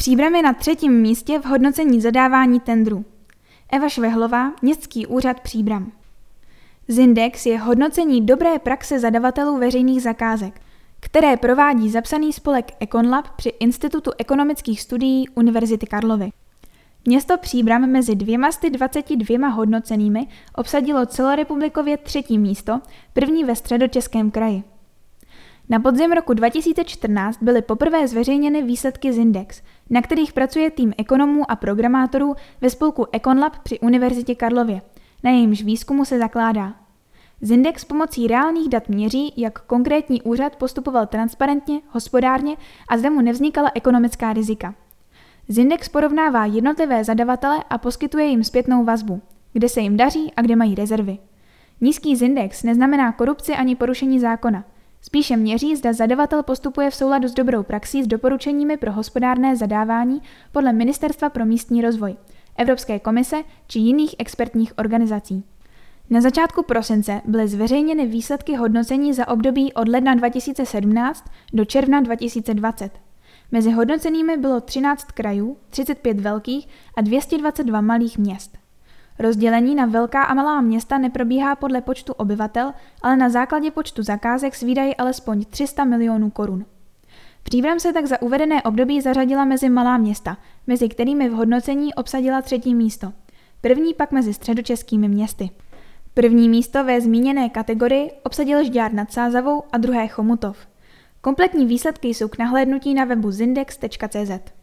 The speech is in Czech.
Příbram je na třetím místě v hodnocení zadávání tendru. Eva Švehlová, Městský úřad Příbram. Zindex je hodnocení dobré praxe zadavatelů veřejných zakázek, které provádí zapsaný spolek Econlab při Institutu ekonomických studií Univerzity Karlovy. Město Příbram mezi dvěma z 22 hodnocenými obsadilo celorepublikově třetí místo, první ve středočeském kraji. Na podzim roku 2014 byly poprvé zveřejněny výsledky Zindex, na kterých pracuje tým ekonomů a programátorů ve spolku Econlab při Univerzitě Karlově. Na jejímž výzkumu se zakládá. Zindex pomocí reálných dat měří, jak konkrétní úřad postupoval transparentně, hospodárně a zde mu nevznikala ekonomická rizika. Zindex porovnává jednotlivé zadavatele a poskytuje jim zpětnou vazbu, kde se jim daří a kde mají rezervy. Nízký Zindex neznamená korupci ani porušení zákona. Spíše měří, zda zadavatel postupuje v souladu s dobrou praxí s doporučeními pro hospodárné zadávání podle Ministerstva pro místní rozvoj, Evropské komise či jiných expertních organizací. Na začátku prosince byly zveřejněny výsledky hodnocení za období od ledna 2017 do června 2020. Mezi hodnocenými bylo 13 krajů, 35 velkých a 222 malých měst. Rozdělení na velká a malá města neprobíhá podle počtu obyvatel, ale na základě počtu zakázek s výdaji alespoň 300 milionů korun. Příbram se tak za uvedené období zařadila mezi malá města, mezi kterými v hodnocení obsadila třetí místo. První pak mezi středočeskými městy. První místo ve zmíněné kategorii obsadil Žďár nad Sázavou a druhé Chomutov. Kompletní výsledky jsou k nahlédnutí na webu zindex.cz.